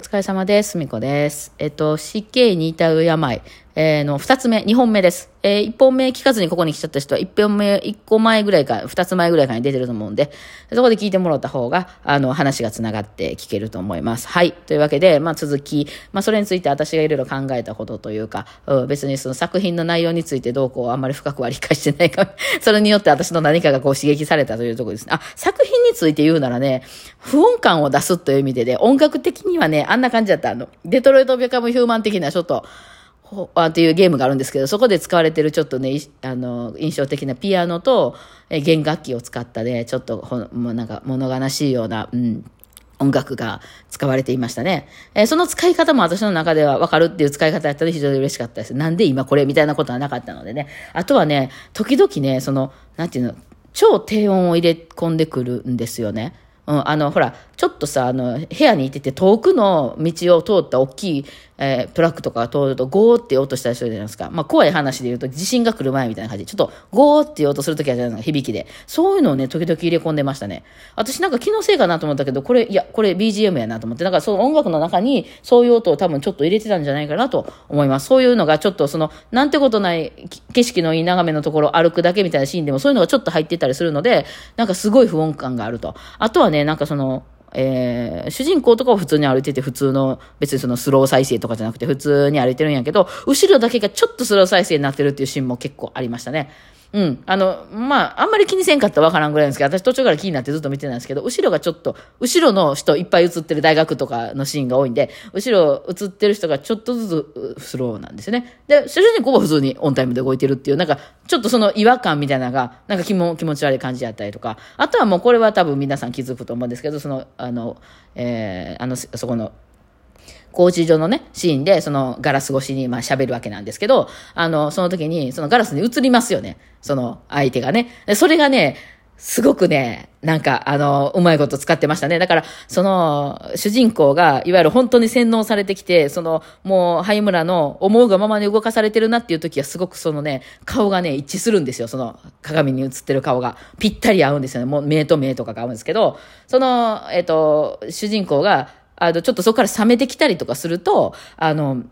疲れ様です。みこです。えっと、死刑に至う病、えーの二つ目、二本目です。えー一本目聞かずにここに来ちゃった人は、一本目、一個前ぐらいか、二つ前ぐらいかに出てると思うんで、そこで聞いてもらった方が、あの、話が繋がって聞けると思います。はい。というわけで、まあ、続き、まあ、それについて私がいろいろ考えたことというか、うん、別にその作品の内容についてどうこうあんまり深くは理解してないか、それによって私の何かがこう刺激されたというところですね。あ、作品について言うならね、不穏感を出すという意味でね、音楽的にはね、あんな感じだった。あの、デトロイト・ビカム・ヒューマン的なちょっと、あっていうゲームがあるんですけど、そこで使われてるちょっとね、あの、印象的なピアノと、え弦楽器を使ったね、ちょっとほ、もうなんか物悲しいような、うん、音楽が使われていましたね。えーその使い方も私の中では分かるっていう使い方やったので非常に嬉しかったです。なんで今これみたいなことはなかったのでね。あとはね、時々ね、その、なんていうの、超低音を入れ込んでくるんですよね。うん、あの、ほら、ちょっとさ、あの、部屋にいてて遠くの道を通った大きい、えートラックとかが通るとゴーって音したりするじゃないですか。まあ、怖い話で言うと地震が来る前みたいな感じ、ちょっとゴーって音するときはじゃないですか、響きで。そういうのをね、時々入れ込んでましたね。私なんか気のせいかなと思ったけど、これ、いや、これ BGM やなと思って、だかその音楽の中にそういう音を多分ちょっと入れてたんじゃないかなと思います。そういうのがちょっとその、なんてことない景色のいい眺めのところ歩くだけみたいなシーンでもそういうのがちょっと入ってたりするので、なんかすごい不穏感があると。あとはね、なんかその、えー主人公とかは普通に歩いてて普通の別にそのスロー再生とかじゃなくて普通に歩いてるんやけど後ろだけがちょっとスロー再生になってるっていうシーンも結構ありましたね。うん。あの、まあ、あんまり気にせんかったらわからんぐらいなんですけど、私途中から気になってずっと見てたんですけど、後ろがちょっと、後ろの人いっぱい映ってる大学とかのシーンが多いんで、後ろ映ってる人がちょっとずつスローなんですね。で、主人公は普通にオンタイムで動いてるっていう、なんか、ちょっとその違和感みたいなのが、なんか気も気持ち悪い感じやったりとか、あとはもうこれは多分皆さん気づくと思うんですけど、その、あの、えーあの、そこの、工事所のね、シーンで、そのガラス越しにまあ喋るわけなんですけど、あの、その時に、そのガラスに映りますよね。その相手がね。それがね、すごくね、なんか、あの、うまいこと使ってましたね。だから、その、主人公が、いわゆる本当に洗脳されてきて、その、もう、灰村の思うがままに動かされてるなっていう時は、すごくそのね、顔がね、一致するんですよ。その、鏡に映ってる顔が。ぴったり合うんですよね。もう、目と目とかが合うんですけど、その、えっと、主人公が、あの、ちょっとそこから冷めてきたりとかすると、あの、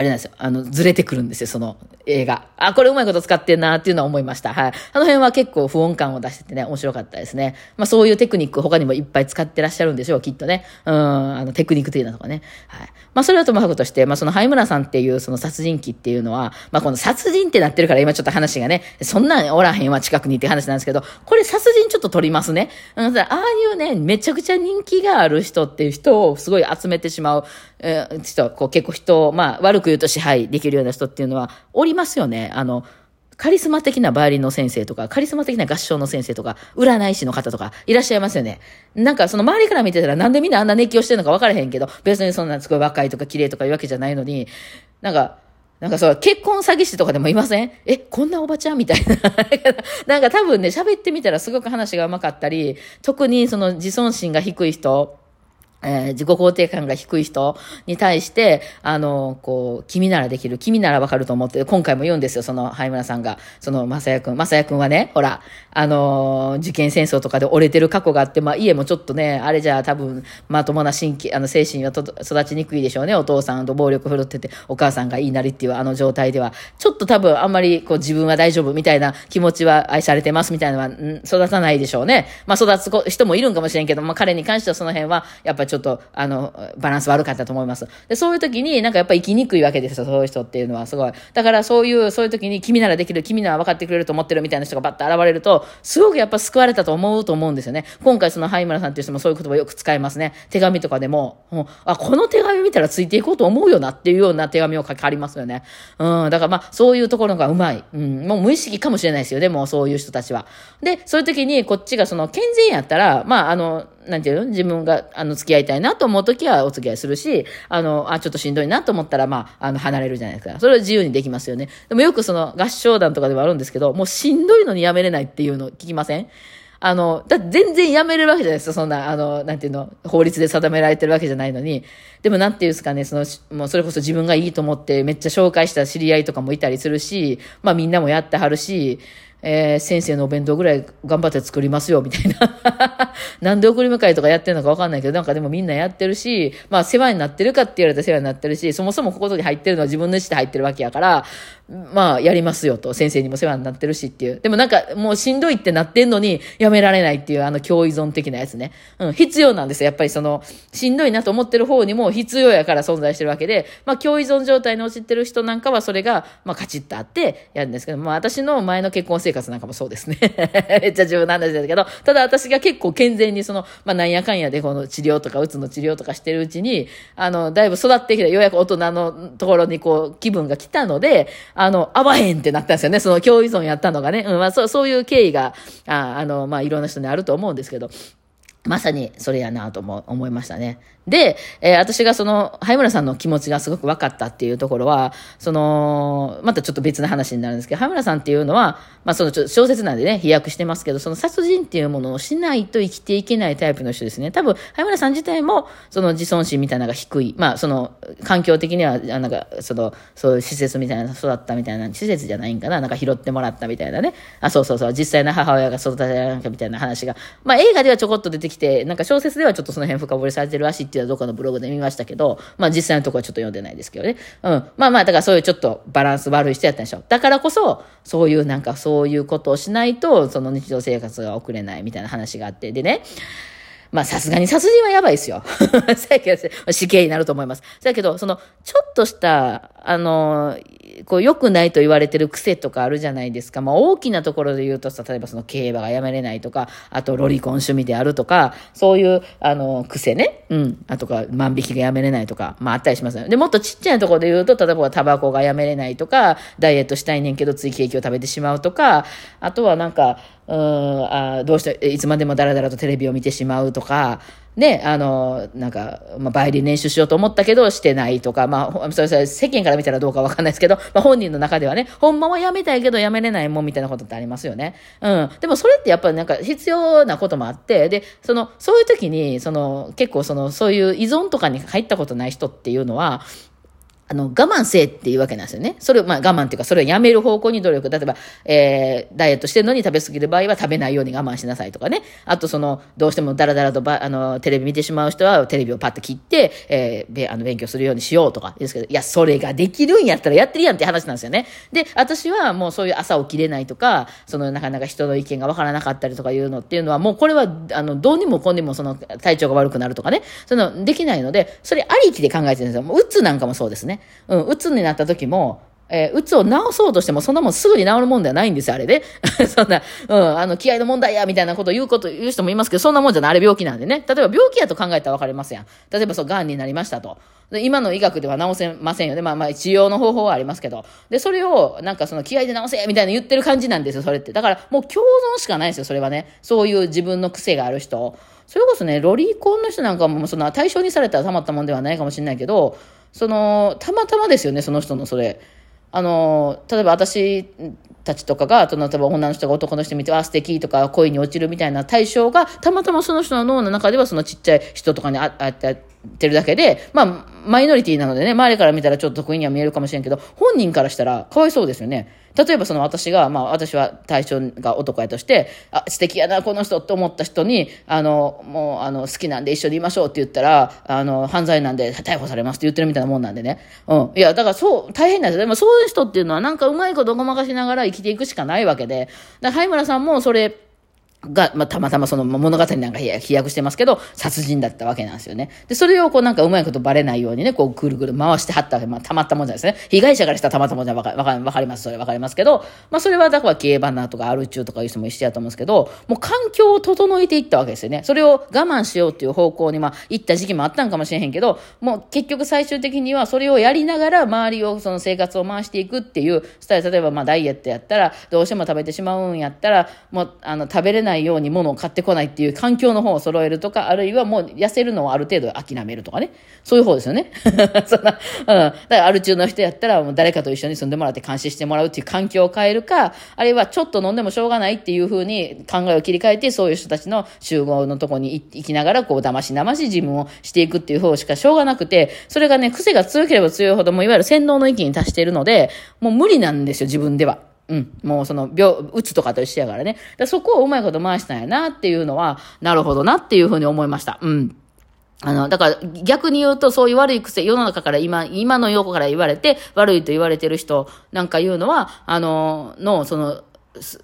あれなんですよ。あの、ずれてくるんですよ、その映画。あ、これうまいこと使ってんなっていうのは思いました。はい。あの辺は結構不穏感を出しててね、面白かったですね。まあそういうテクニック他にもいっぱい使ってらっしゃるんでしょう、きっとね。うん、あの、テクニック的なとかね。はい。まあそれはともかくとして、まあその灰村さんっていうその殺人鬼っていうのは、まあこの殺人ってなってるから今ちょっと話がね、そんなんおらへんわ近くにって話なんですけど、これ殺人ちょっと取りますね。うん、ああいうね、めちゃくちゃ人気がある人っていう人をすごい集めてしまう、えー人、こう結構人を、まあ悪く言うと支配できるような人っていうのはおりますよね。あの、カリスマ的なバイオリンの先生とか、カリスマ的な合唱の先生とか、占い師の方とか、いらっしゃいますよね。なんかその周りから見てたらなんでみんなあんな熱狂してるのか分からへんけど、別にそんなすごい若いとか綺麗とかいうわけじゃないのに、なんか、なんかそう、結婚詐欺師とかでもいません？え、こんなおばちゃんみたいな。なんか多分ね、喋ってみたらすごく話が上手かったり、特にその自尊心が低い人、えー自己肯定感が低い人に対して、あの、こう、君ならできる、君ならわかると思って、今回も言うんですよ、その、灰村さんが。その、まさやくん。まさやくんはね、ほら、あの、受験戦争とかで折れてる過去があって、まあ、家もちょっとね、あれじゃ多分、まともな心気、あの、精神はと育ちにくいでしょうね。お父さんと暴力振るってて、お母さんがいいなりっていうあの状態では、ちょっと多分、あんまり、こう、自分は大丈夫みたいな気持ちは愛されてますみたいなのは、ん育たないでしょうね。まあ、育つ子人もいるんかもしれんけど、まあ、彼に関してはその辺は、やっぱちょっと、あの、バランス悪かったと思います。で、そういう時になんかやっぱ生きにくいわけですよ、そういう人っていうのはすごい。だからそういう、そういう時に君ならできる、君なら分かってくれると思ってるみたいな人がバッと現れると、すごくやっぱ救われたと思うと思うんですよね。今回その灰村さんっていう人もそういう言葉よく使いますね。手紙とかでも、もうあ、この手紙見たらついていこうと思うよなっていうような手紙を書きありますよね。うん、だからまあ、そういうところがうまい。うん、もう無意識かもしれないですよ、でもそういう人たちは。で、そういう時にこっちがその健全やったら、まあ、あの、なんていうの？自分が、あの、付き合いたいなと思うときはお付き合いするし、あの、あ、ちょっとしんどいなと思ったら、まあ、あの、離れるじゃないですか。それは自由にできますよね。でもよくその合唱団とかでもあるんですけど、もうしんどいのにやめれないっていうの聞きません？あの、だって全然やめれるわけじゃないですか。そんな、あの、なんていうの、法律で定められてるわけじゃないのに。でもなんていうんですかね、その、もうそれこそ自分がいいと思ってめっちゃ紹介した知り合いとかもいたりするし、まあみんなもやってはるし、えー、先生のお弁当ぐらい頑張って作りますよ、みたいな。なんで送り迎えとかやってるのかわかんないけど、なんかでもみんなやってるし、まあ世話になってるかって言われたら世話になってるし、そもそもここに入ってるのは自分の意思で入ってるわけやから、まあやりますよと、先生にも世話になってるしっていう。でもなんかもうしんどいってなってんのにやめられないっていうあの共依存的なやつね。うん、必要なんですよ。やっぱりその、しんどいなと思ってる方にも必要やから存在してるわけで、まあ共依存状態に陥ってる人なんかはそれが、まあカチッとあってやるんですけど、まあ私の前の結婚生生活なんかもそうですね。めっちゃ自分の話ですけど、ただ私が結構健全にその、まあなんやかんやでこの治療とか、うつの治療とかしてるうちに、あの、だいぶ育ってきて、ようやく大人のところにこう気分が来たので、あの、合わへんってなったんですよね。その共依存やったのがね。うん、まあそう、そういう経緯が、ああの、まあいろんな人にあると思うんですけど、まさにそれやなとも思いましたね。で、えー、私がその、灰村さんの気持ちがすごく分かったっていうところは、その、またちょっと別の話になるんですけど、灰村さんっていうのは、まあその小説なんでね、飛躍してますけど、その殺人っていうものをしないと生きていけないタイプの人ですね。多分、灰村さん自体も、その自尊心みたいなのが低い。まあその、環境的には、なんか、その、そういう施設みたいな、育ったみたいな、施設じゃないんかな、なんか拾ってもらったみたいなね。あ、そうそうそう、実際の母親が育てられたみたいな話が、まあ映画ではちょこっと出てきて、なんか小説ではちょっとその辺深掘りされてるらしいっていうのはどっかのブログで見ましたけど、まあ実際のところはちょっと読んでないですけどね。うん。まあまあ、だからそういうちょっとバランス悪い人やったんでしょ。だからこそ、そういうなんかそういうことをしないと、その日常生活が送れないみたいな話があって。でね、まあさすがに殺人はやばいですよ。死刑になると思います。だけど、その、ちょっとした、あの、こう良くないと言われてる癖とかあるじゃないですか。まあ大きなところで言うとさ、例えばその競馬がやめれないとか、あとロリコン趣味であるとか、そういうあの癖ね。うん。あとか万引きがやめれないとか、まああったりしますよ。で、もっとちっちゃいところで言うと、例えばタバコがやめれないとか、ダイエットしたいねんけどついケーキを食べてしまうとか、あとはなんか、うん、あどうして、いつまでもダラダラとテレビを見てしまうとか、ね、あの、なんか、まあ、バイオリン練習しようと思ったけど、してないとか、まあ、それ世間から見たらどうかわかんないですけど、まあ、本人の中ではね、ほんまはやめたいけどやめれないもんみたいなことってありますよね。うん。でもそれってやっぱりなんか必要なこともあって、で、その、そういう時に、その、結構その、そういう依存とかに入ったことない人っていうのは、あの、我慢せえっていうわけなんですよね。それ、まあ我慢っていうか、それをやめる方向に努力。例えば、えー、ダイエットしてるのに食べ過ぎる場合は食べないように我慢しなさいとかね。あと、その、どうしてもダラダラとば、あの、テレビ見てしまう人は、テレビをパッと切って、えー、べ、あの、勉強するようにしようとかですけど、いや、それができるんやったらやってるやんって話なんですよね。で、私はもうそういう朝起きれないとか、その、なかなか人の意見がわからなかったりとかいうのっていうのは、もうこれは、あの、どうにもこんにもその、体調が悪くなるとかね。その、できないので、それありきで考えてるんですよ。もう、うつなんかもそうですね。うん、うつになった時も、えー、うつを治そうとしても、そんなもんすぐに治るもんではないんですよ、あれで、そんな、うん、あの、気合の問題や、みたいなことを言うこと、言う人もいますけど、そんなもんじゃない、あれ病気なんでね。例えば病気やと考えたら分かりますやん。例えばそう、癌になりましたと。で今の医学では治せませんよね。まあまあ、治療の方法はありますけど。で、それを、なんかその気合で治せみたいな言ってる感じなんですよ、それって。だから、もう共存しかないですよ、それはね。そういう自分の癖がある人。それこそね、ロリコンの人なんかも、その対象にされたらたまったもんではないかもしれないけど、その、たまたまですよね、その人のそれ。あの、例えば私たちとかが、例えば女の人が男の人見て、あ、素敵とか恋に落ちるみたいな対象が、たまたまその人の脳の中ではそのちっちゃい人とかにああっててるだけで、まあ、マイノリティなのでね、周りから見たらちょっと得意には見えるかもしれんけど、本人からしたらかわいそうですよね。例えばその私が、まあ私は対象が男やとして、あ、素敵やな、この人って思った人に、あの、もう、あの、好きなんで一緒にいましょうって言ったら、あの、犯罪なんで逮捕されますって言ってるみたいなもんなんでね。うん。いや、だからそう、大変なんですよ。でもそういう人っていうのはなんかうまいことごまかしながら生きていくしかないわけで。だから、村さんもそれ、が、まあ、たまたまその物語なんか飛躍してますけど、殺人だったわけなんですよね。で、それをこうなんかうまいことバレないようにね、こうぐるぐる回してはったわけ、まあ、たまったもんじゃないですね。被害者からしたらたまったもんじゃわかわかります、それわかりますけど、まあ、それはだから競馬なとかアル中とかいう人も一緒やと思うんですけど、もう環境を整えていったわけですよね。それを我慢しようっていう方向に、まあ、行った時期もあったんかもしれへんけど、もう結局最終的にはそれをやりながら周りをその生活を回していくっていうスタイル、例えばまあダイエットやったら、どうしても食べてしまうんやったら、もうあの食べれないないように物を買ってこないっていう環境の方を揃えるとか、あるいはもう痩せるのをある程度諦めるとかね。そういう方ですよね。そんな、うん。だからアル中の人やったらもう誰かと一緒に住んでもらって監視してもらうっていう環境を変えるか、あるいはちょっと飲んでもしょうがないっていうふうに考えを切り替えて、そういう人たちの集合のとこに行きながら、こう、騙し騙し自分をしていくっていう方しかしょうがなくて、それがね、癖が強ければ強いほど、もういわゆる洗脳の域に達しているので、もう無理なんですよ、自分では。うん。もうその、病、うつとかと一緒やからね。だそこをうまいこと回したんやなっていうのは、なるほどなっていうふうに思いました。うん。あの、だから逆に言うとそういう悪い癖、世の中から今、今の横から言われて悪いと言われてる人なんか言うのは、あの、の、その、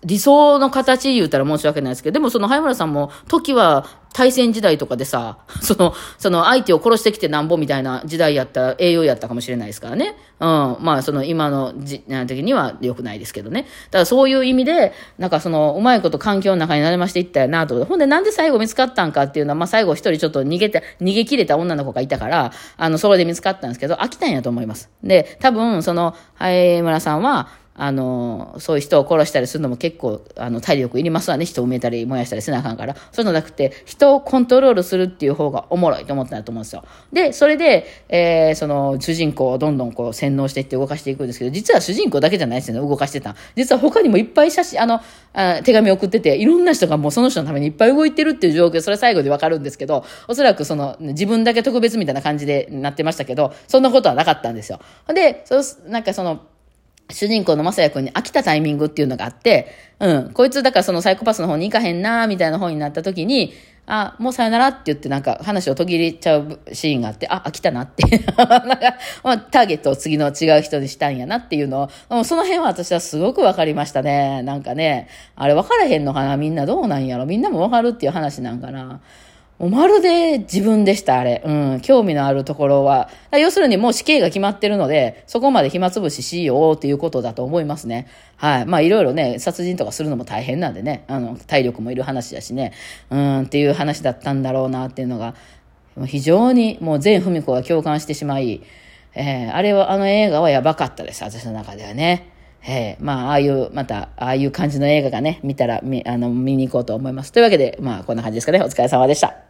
理想の形言うたら申し訳ないですけど、でもその早村さんも、時は大戦時代とかでさ、その、その相手を殺してきてなんぼみたいな時代やった栄養やったかもしれないですからね。うん。まあその今のじ、時には良くないですけどね。ただそういう意味で、なんかその、うまいこと環境の中に慣れましていったよなと。ほんでなんで最後見つかったんかっていうのは、まあ最後一人ちょっと逃げて、逃げ切れた女の子がいたから、あの、それで見つかったんですけど、飽きたんやと思います。で、多分その、早村さんは、あの、そういう人を殺したりするのも結構、あの、体力いりますわね。人を埋めたり燃やしたりせなあかんから。そういうのなくて、人をコントロールするっていう方がおもろいと思ったんだと思うんですよ。で、それで、えー、その、主人公をどんどんこう、洗脳していって動かしていくんですけど、実は主人公だけじゃないですよね、動かしてた。実は他にもいっぱい写真、あの、あ手紙送ってて、いろんな人がもうその人のためにいっぱい動いてるっていう状況、それは最後でわかるんですけど、おそらくその、自分だけ特別みたいな感じでなってましたけど、そんなことはなかったんですよ。で、そう、なんかその、主人公の正也君に飽きたタイミングっていうのがあって、うん、こいつだからそのサイコパスの方に行かへんなみたいな方になった時に、あ、もうさよならって言ってなんか話を途切れちゃうシーンがあって、あ、飽きたなって なんか、まあ、ターゲットを次の違う人にしたんやなっていうのを、その辺は私はすごくわかりましたね。なんかね、あれ分からへんのかなみんなどうなんやろみんなもわかるっていう話なんかな。もうまるで自分でした、あれ。うん、興味のあるところは。要するにもう死刑が決まってるので、そこまで暇つぶししようっていうことだと思いますね。はい。まあいろいろね、殺人とかするのも大変なんでね、あの、体力もいる話だしね、うんっていう話だったんだろうなっていうのが、非常にもう全文子が共感してしまい、えー、あれは、あの映画はやばかったです、私の中ではね。えー、まあ、ああいう、また、ああいう感じの映画がね、見たら、み、あの、見に行こうと思います。というわけで、まあ、こんな感じですかね。お疲れ様でした。